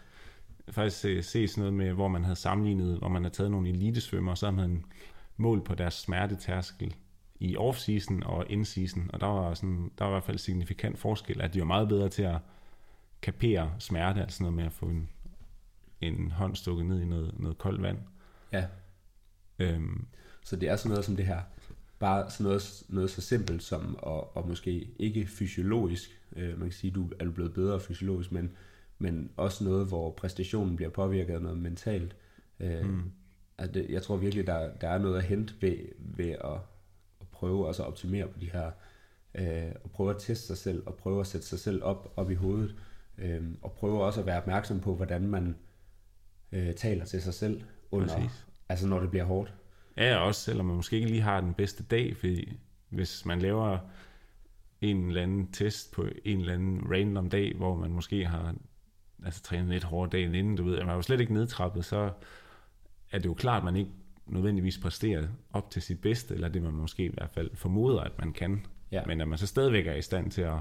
Faktisk set, set sådan noget med, hvor man havde sammenlignet, hvor man havde taget nogle elitesvømmer, og så havde man mål på deres smertetærskel i off-season og in-season, og der var, sådan, der var i hvert fald signifikant forskel, at de var meget bedre til at kapere smerte, altså noget med at få en, en hånd stukket ned i noget, noget koldt vand. Ja, Øhm, så det er sådan noget som det her. Bare sådan noget, noget så simpelt som, og, og måske ikke fysiologisk, øh, man kan sige, du er blevet bedre fysiologisk, men, men også noget, hvor præstationen bliver påvirket af noget mentalt. Øh, mm. at det, jeg tror virkelig, der, der er noget at hente ved, ved at, at prøve også at optimere på de her, øh, og prøve at teste sig selv, og prøve at sætte sig selv op, op i hovedet, øh, og prøve også at være opmærksom på, hvordan man øh, taler til sig selv, under, Præcis. altså når det bliver hårdt. Ja, også selvom man måske ikke lige har den bedste dag, fordi hvis man laver en eller anden test på en eller anden random dag, hvor man måske har altså, trænet lidt hårdere dagen inden, du ved, man er jo slet ikke nedtrappet, så er det jo klart, at man ikke nødvendigvis præsterer op til sit bedste, eller det man måske i hvert fald formoder, at man kan. Ja. Men at man så stadigvæk er i stand til at,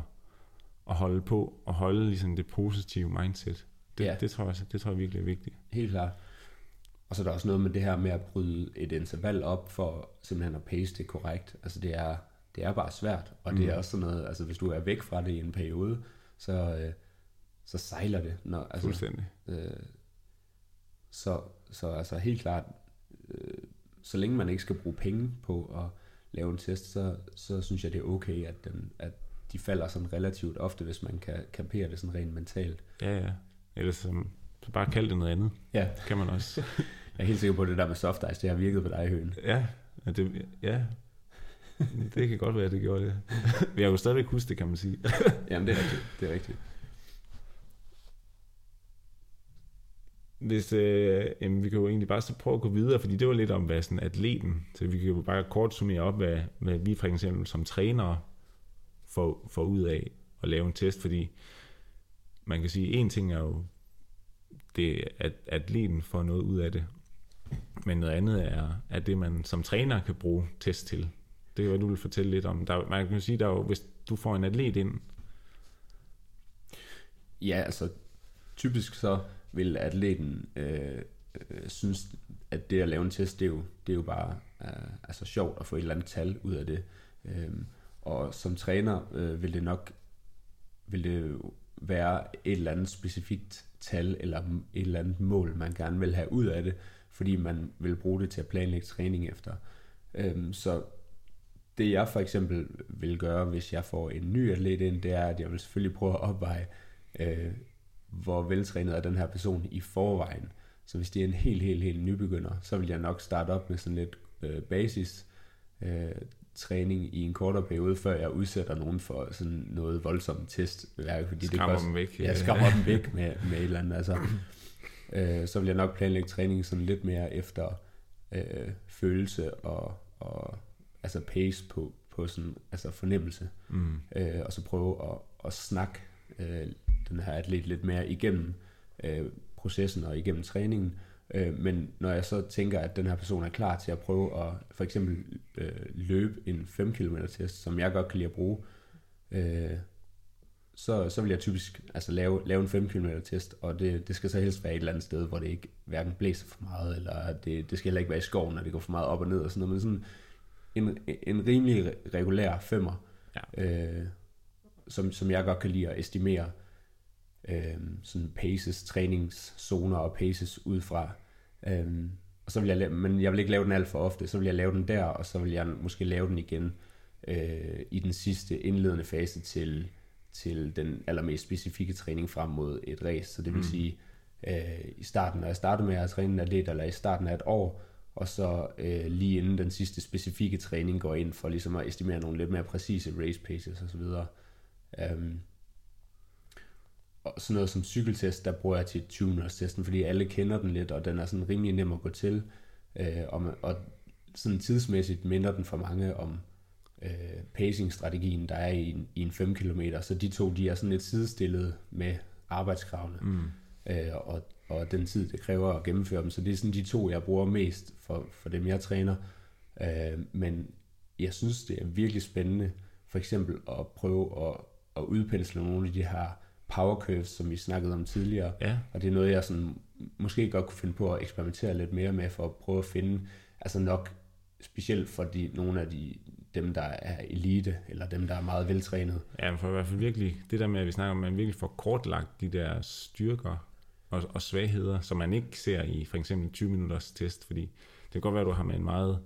at holde på, og holde ligesom det positive mindset. Det, Ja. det, tror jeg, det tror jeg virkelig er vigtigt. Helt klart. Og så er der også noget med det her med at bryde et interval op for simpelthen at pace det korrekt. Altså det er, det er bare svært, og det er Mm. også sådan noget, altså hvis du er væk fra det i en periode, så, øh, så sejler det. Når, altså, Fuldstændig. øh, så, så altså helt klart, øh, så længe man ikke skal bruge penge på at lave en test, så, så synes jeg det er okay, at, den, at de falder sådan relativt ofte, hvis man kan kapere det sådan rent mentalt. Ja, ja. Ellers så, så bare kald det noget andet. Ja, Kan man også. jeg er helt sikker på, at det der med soft ice, det har virket på dig høen. Ja, ja, det, ja. det kan godt være, at det gjorde det. Men jeg jo stadigvæk huske det, kan man sige. Jamen, det er rigtigt. Det er rigtigt. Hvis, øh, jamen, vi kan jo egentlig bare så prøve at gå videre, fordi det var lidt om, hvad sådan atleten, så vi kan jo bare kort summere op, hvad, hvad vi for eksempel som trænere får, får ud af at lave en test, fordi man kan sige, en ting er jo, det, at atleten får noget ud af det, men noget andet er, at det man som træner kan bruge test til. Det kan være, du vil fortælle lidt om. Der, man kan sige, der jo, hvis du får en atlet ind. Ja, altså typisk så vil atleten øh, øh, synes, at det at lave en test, det er jo, det er jo bare øh, altså sjovt at få et eller andet tal ud af det. Øh, og som træner øh, vil det nok vil det være et eller andet specifikt tal eller et eller andet mål, man gerne vil have ud af det, fordi man vil bruge det til at planlægge træning efter. Øhm, så det jeg for eksempel vil gøre, hvis jeg får en ny atlet ind, det er, at jeg vil selvfølgelig prøve at opveje, øh, hvor veltrænet er den her person i forvejen. Så hvis det er en helt, helt, helt nybegynder, så vil jeg nok starte op med sådan lidt øh, basis øh, træning i en kortere periode, før jeg udsætter nogen for sådan noget voldsomt testværk. Fordi skrammer det koster, dem væk. Ja, skrammer dem væk med, med et eller andet. Altså, øh, så vil jeg nok planlægge træning sådan lidt mere efter øh, følelse og, og altså pace på, på sådan, altså fornemmelse. Mm. Øh, og så prøve at, at snakke øh, den her atlet lidt mere igennem øh, processen og igennem træningen. Øh, men når jeg så tænker, at den her person er klar til at prøve at for eksempel øh, løbe en 5 km test, som jeg godt kan lide at bruge, øh, så, så vil jeg typisk altså, lave, lave en 5 km test, og det, det skal så helst være et eller andet sted, hvor det ikke hverken blæser for meget, eller det, det skal heller ikke være i skoven, når det går for meget op og ned og sådan noget, men sådan en, en rimelig regulær femmer, ja. øh, som, som jeg godt kan lide at estimere øh, sådan paces, træningszoner og paces ud fra. Øh, og så vil jeg lave, men jeg vil ikke lave den alt for ofte, så vil jeg lave den der, og så vil jeg måske lave den igen øh, i den sidste indledende fase til, til den allermest specifikke træning frem mod et race. Så det vil mm. sige, øh, i starten, når jeg starter med at træne en atlet, eller i starten af et år, og så øh, lige inden den sidste specifikke træning går ind for ligesom at estimere nogle lidt mere præcise race paces osv. Um, og sådan noget som cykeltest, der bruger jeg til 20 testen, fordi alle kender den lidt, og den er sådan rimelig nem at gå til. Øh, og, og sådan tidsmæssigt minder den for mange om øh, pacing-strategien, der er i en, i en 5 km. Så de to, de er sådan lidt sidestillet med arbejdskravene. Mm. Øh, og, og den tid, det kræver at gennemføre dem. Så det er sådan de to, jeg bruger mest for, for dem, jeg træner. Øh, men jeg synes, det er virkelig spændende, for eksempel at prøve at, at udpensle nogle af de her power curves, som vi snakkede om tidligere. Ja. Og det er noget, jeg sådan, måske godt kunne finde på at eksperimentere lidt mere med, for at prøve at finde, altså nok specielt for de, nogle af de, dem, der er elite, eller dem, der er meget veltrænet. Ja, for i hvert fald virkelig, det der med, at vi snakker om, at man virkelig får kortlagt de der styrker og, og svagheder, som man ikke ser i for eksempel 20 minutters test, fordi det kan godt være, at du har med en meget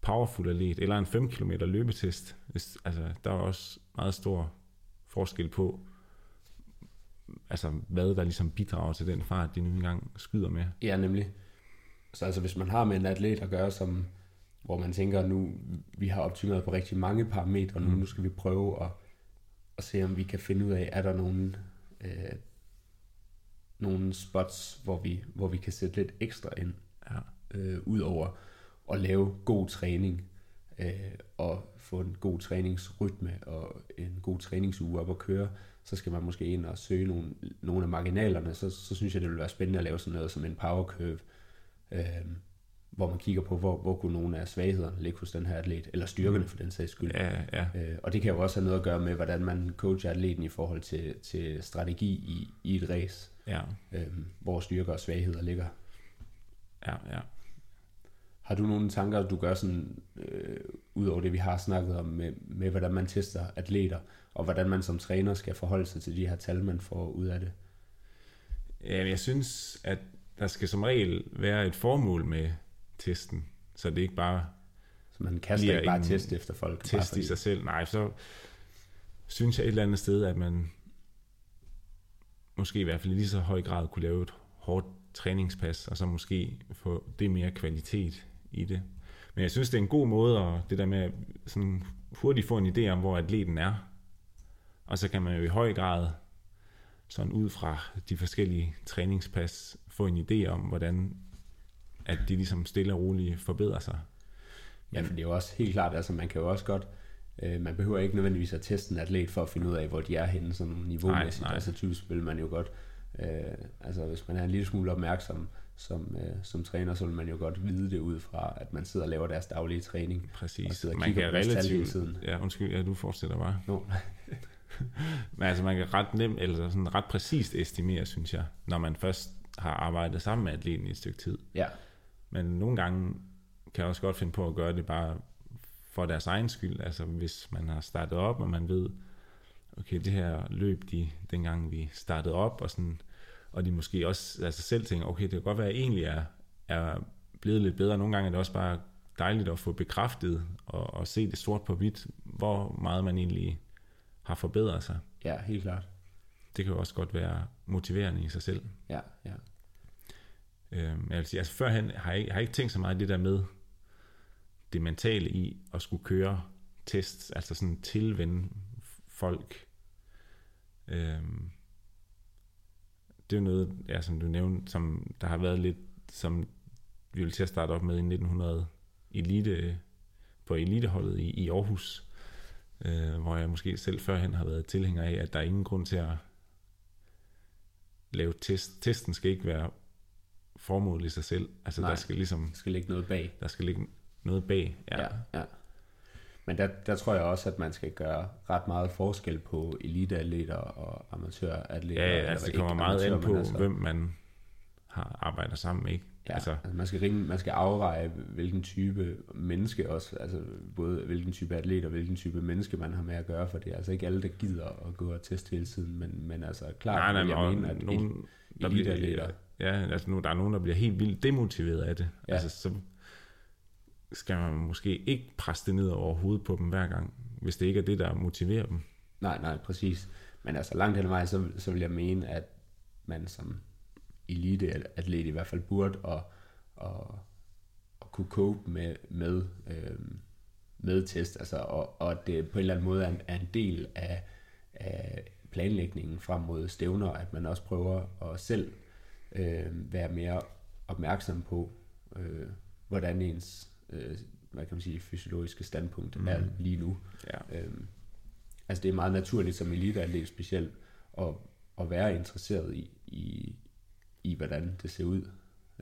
powerful atlet, eller en 5 km løbetest. Altså, der er også meget stor forskel på, altså, hvad der ligesom bidrager til den fart, de nu engang skyder med. Ja, nemlig. Så altså, hvis man har med en atlet at gøre, som, hvor man tænker, nu vi har optimeret på rigtig mange parametre, nu, mm. nu skal vi prøve at, at se, om vi kan finde ud af, er der nogle, øh, nogle spots, hvor vi, hvor vi kan sætte lidt ekstra ind, ja. øh, ud over at lave god træning, øh, og få en god træningsrytme og en god træningsuge op at køre, så skal man måske ind og søge nogle, nogle af marginalerne, så, så synes jeg, det vil være spændende at lave sådan noget som en power curve, øh, hvor man kigger på, hvor, hvor kunne nogle af svaghederne ligge hos den her atlet, eller styrkerne for den sags skyld. Ja, ja. Øh, og det kan jo også have noget at gøre med, hvordan man coacher atleten i forhold til, til strategi i, i et race, ja. øh, hvor styrker og svagheder ligger. Ja, ja. Har du nogle tanker, du gør sådan, øh, ud over det, vi har snakket om, med, med hvordan man tester atleter, og hvordan man som træner skal forholde sig til de her tal, man får ud af det? Ja, jeg synes, at der skal som regel være et formål med testen, så det ikke bare... Så man kaster ikke bare test efter folk? Test i sig selv. Nej, så synes jeg et eller andet sted, at man måske i hvert fald i lige så høj grad kunne lave et hårdt træningspas, og så måske få det mere kvalitet i det. Men jeg synes, det er en god måde, og det der med at sådan hurtigt få en idé om, hvor atleten er. Og så kan man jo i høj grad, sådan ud fra de forskellige træningspas, få en idé om, hvordan at de ligesom stille og roligt forbedrer sig. Ja, for det er jo også helt klart, altså man kan jo også godt, øh, man behøver ikke nødvendigvis at teste en atlet for at finde ud af, hvor de er henne sådan niveaumæssigt. Nej, nej. Altså typisk vil man jo godt, øh, altså hvis man er en lille smule opmærksom som, øh, som træner, så vil man jo godt vide det ud fra, at man sidder og laver deres daglige træning. Præcis. Og sidder og man kan relativt, tiden. Ja, undskyld, ja, du fortsætter bare. No. Men altså man kan ret nemt, eller sådan ret præcist estimere, synes jeg, når man først har arbejdet sammen med atleten i et stykke tid. Ja. Men nogle gange kan jeg også godt finde på at gøre det bare for deres egen skyld. Altså hvis man har startet op, og man ved, okay, det her løb de, dengang vi startede op, og sådan, og de måske også altså selv tænker, okay, det kan godt være, at jeg egentlig er, er blevet lidt bedre. Nogle gange er det også bare dejligt at få bekræftet og, og se det sort på hvidt, hvor meget man egentlig har forbedret sig. Ja, helt klart. Det kan jo også godt være motiverende i sig selv. Ja, ja. Øhm, jeg vil sige, altså førhen har jeg, jeg har ikke tænkt så meget det der med det mentale i at skulle køre tests, altså sådan tilvende folk. Øhm, det er jo noget, ja, som du nævnte, som der har været lidt, som vi vil til at starte op med i 1900 elite, på eliteholdet i, i Aarhus, øh, hvor jeg måske selv førhen har været tilhænger af, at der er ingen grund til at lave test. Testen skal ikke være formålet i sig selv. Altså Nej, der skal ligesom... Der skal ligge noget bag. Der skal ligge noget bag, ja. ja, ja. Men der, der tror jeg også, at man skal gøre ret meget forskel på eliteatleter og amatøratleter. Ja, ja altså det kommer meget an på, altså, hvem man har arbejder sammen med. Ikke? Ja, altså, altså man, skal ringe, man skal afveje, hvilken type menneske også, altså både hvilken type atlet og hvilken type menneske man har med at gøre, for det er altså ikke alle, der gider at gå og teste hele tiden, men, men altså klart, nej, nej, jeg mener, at nogen, der bliver, Ja, altså nu, der er nogen, der bliver helt vildt demotiveret af det. Ja. Altså så skal man måske ikke presse det ned over hovedet på dem hver gang, hvis det ikke er det, der motiverer dem. Nej, nej, præcis. Men altså langt hen ad vejen, så, så vil jeg mene, at man som eliteatlet i hvert fald burde at, at, at kunne cope med, med, øh, med test, altså, og, og det på en eller anden måde er en, er en del af, af planlægningen frem mod stævner, at man også prøver at selv øh, være mere opmærksom på, øh, hvordan ens øh, hvad kan man sige, fysiologiske standpunkt mm. er lige nu. Ja. Øhm, altså det er meget naturligt som eliteatlet specielt at, at være interesseret i, i, i hvordan det ser ud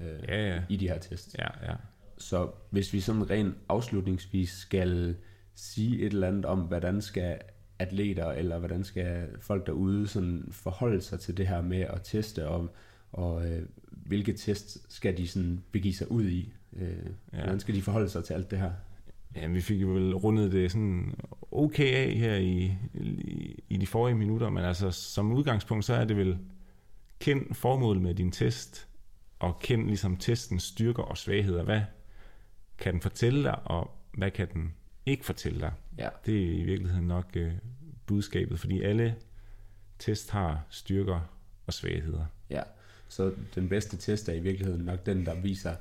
øh, ja, ja. i de her tests. Ja, ja. Så hvis vi sådan rent afslutningsvis skal sige et eller andet om, hvordan skal atleter, eller hvordan skal folk derude sådan forholde sig til det her med at teste, og, og øh, hvilke test skal de sådan begive sig ud i? Øh, ja. Hvordan skal de forholde sig til alt det her? Ja, vi fik jo vel rundet det sådan okay af her i, i, i de forrige minutter, men altså som udgangspunkt, så er det vel kend formålet med din test, og kend ligesom testens styrker og svagheder. Hvad kan den fortælle dig, og hvad kan den ikke fortælle dig? Ja. Det er i virkeligheden nok øh, budskabet, fordi alle test har styrker og svagheder. Ja, så den bedste test er i virkeligheden nok den, der viser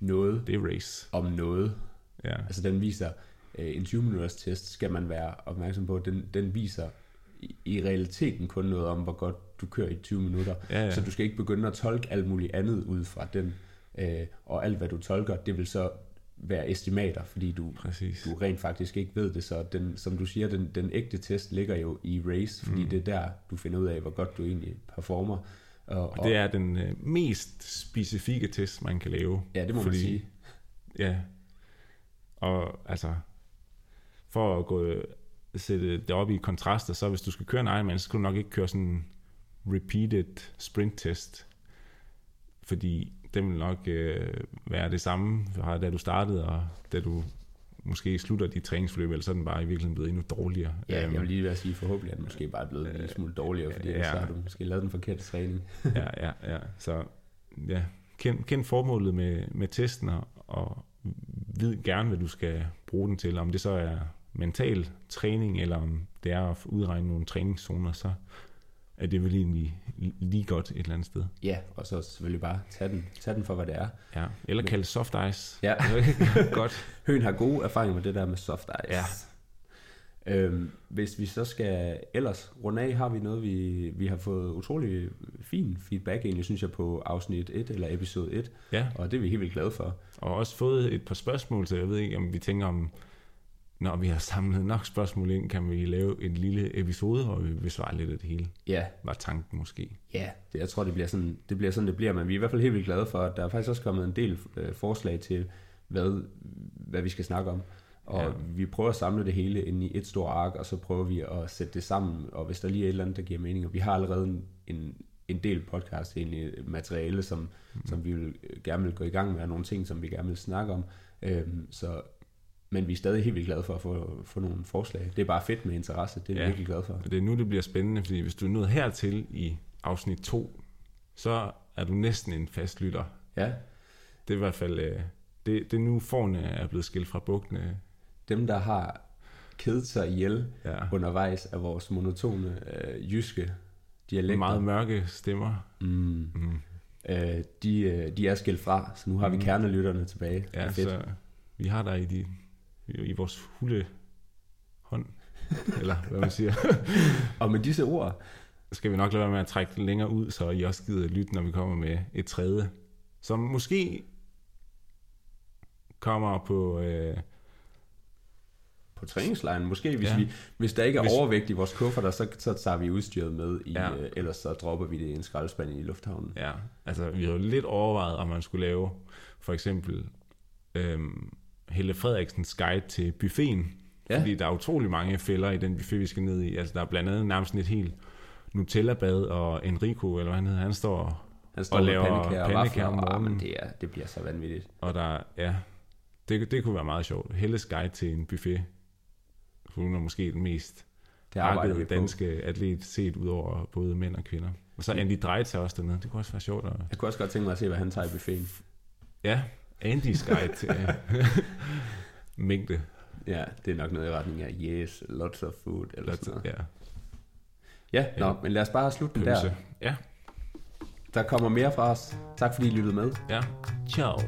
noget det er race. om noget. Ja. Altså den viser, øh, en 20 minutters test skal man være opmærksom på, den, den viser i, realiteten kun noget om, hvor godt du kører i 20 minutter. Ja, ja. Så du skal ikke begynde at tolke alt muligt andet ud fra den. Øh, og alt hvad du tolker, det vil så være estimater, fordi du, du rent faktisk ikke ved det. Så den, som du siger, den, den ægte test ligger jo i race, fordi mm. det er der, du finder ud af, hvor godt du egentlig performer. Og, og det er den øh, mest specifikke test, man kan lave. Ja, det må fordi, man sige. Ja, og altså, for at gå sætte det op i kontraster, så hvis du skal køre en Ironman, så skal du nok ikke køre sådan en repeated sprint test, fordi det vil nok øh, være det samme, da du startede, og da du måske slutter dit træningsforløb, eller så er den bare i virkeligheden blevet endnu dårligere. Ja, jeg vil lige være sige, forhåbentlig er den måske bare blevet en lille smule dårligere, fordi ja. så har du måske lavet den forkerte træning. ja, ja, ja. Så ja, kend, kend formålet med, med testen, og vid gerne, hvad du skal bruge den til. Om det så er mental træning, eller om det er at udregne nogle træningszoner, så er det vel egentlig lige godt et eller andet sted. Ja, og så selvfølgelig bare tage den, tage den for, hvad det er. Ja, eller kalde soft ice. Ja. godt. Høen har gode erfaringer med det der med soft ice. Ja. Øhm, hvis vi så skal ellers runde af, har vi noget, vi, vi har fået utrolig fin feedback egentlig, synes jeg, på afsnit 1 eller episode 1, Ja, og det er vi helt vildt glade for. og også fået et par spørgsmål, så jeg ved ikke, om vi tænker om, når vi har samlet nok spørgsmål ind, kan vi lave en lille episode, hvor vi besvarer lidt af det hele. Ja, Var tanken måske. ja det, jeg tror, det bliver, sådan, det bliver sådan, det bliver, men vi er i hvert fald helt vildt glade for, at der er faktisk også kommet en del øh, forslag til, hvad, hvad vi skal snakke om. Og Ja. vi prøver at samle det hele ind i et stort ark, og så prøver vi at sætte det sammen, og hvis der lige er et eller andet, der giver mening, og vi har allerede en, en, en del podcast, egentlig materiale, som, mm. som vi vil, øh, gerne vil gå i gang med, og nogle ting, som vi gerne vil snakke om. Øhm, så, men vi er stadig helt vildt glade for at få, få nogle forslag. Det er bare fedt med interesse, det er vi Ja. virkelig glade for. Og det er nu, det bliver spændende, fordi hvis du er nået hertil i afsnit 2, så er du næsten en fast lytter. Ja, Det er i hvert fald, øh, det, det er nu forne er blevet skilt fra bugtene. dem der har kedet sig ihjel, Ja. undervejs af vores monotone øh, jyske dialekter. Meget mørke stemmer. Mm. Mm. Øh, de, øh, de er skilt fra, så nu har vi Mm. kernelytterne tilbage. Det Ja, er fedt. så vi har dig i, de, i vores hulde hånd, eller hvad man siger. Og med disse ord, skal vi nok lade være med at trække det længere ud, så I også gider lytte, når vi kommer med et tredje, som måske kommer på... Øh, på træningslejren, måske hvis, Ja. vi, hvis der ikke er Hvis- overvægt i vores kufferter, så, så tager vi udstyret med, i, ja. øh, ellers så dropper vi det i en skraldespand i lufthavnen. ja, altså vi har jo lidt overvejet, om man skulle lave for eksempel øhm, Helle Frederiksens guide til buffeten. Ja. Fordi der er utrolig mange fælder i den buffet, vi skal ned i. Altså der er blandt andet nærmest et helt Nutella-bad, og Enrico, eller hvad han hedder, han står Han står Og laver pandekager pandekager om ah, morgenen. men det, er, det bliver så vanvittigt. Og der, ja, det, det kunne være meget sjovt. Helles guide til en buffet. Hun er måske den mest Det arbejder vi hakkede på. danske atlet set ud over både mænd og kvinder. Og så Andy Drejt også dernede. Det kunne også være sjovt. At... Jeg kunne også godt tænke mig at se, hvad han tager i buffeten. Ja, Andys guide til mængde. Ja, det er nok noget i retning af yes, lots of food, eller sådan noget. Ja, Ja, nå, men lad os bare slutte den der. Ja, Der kommer mere fra os. Tak fordi I lyttede med. ja. Ciao.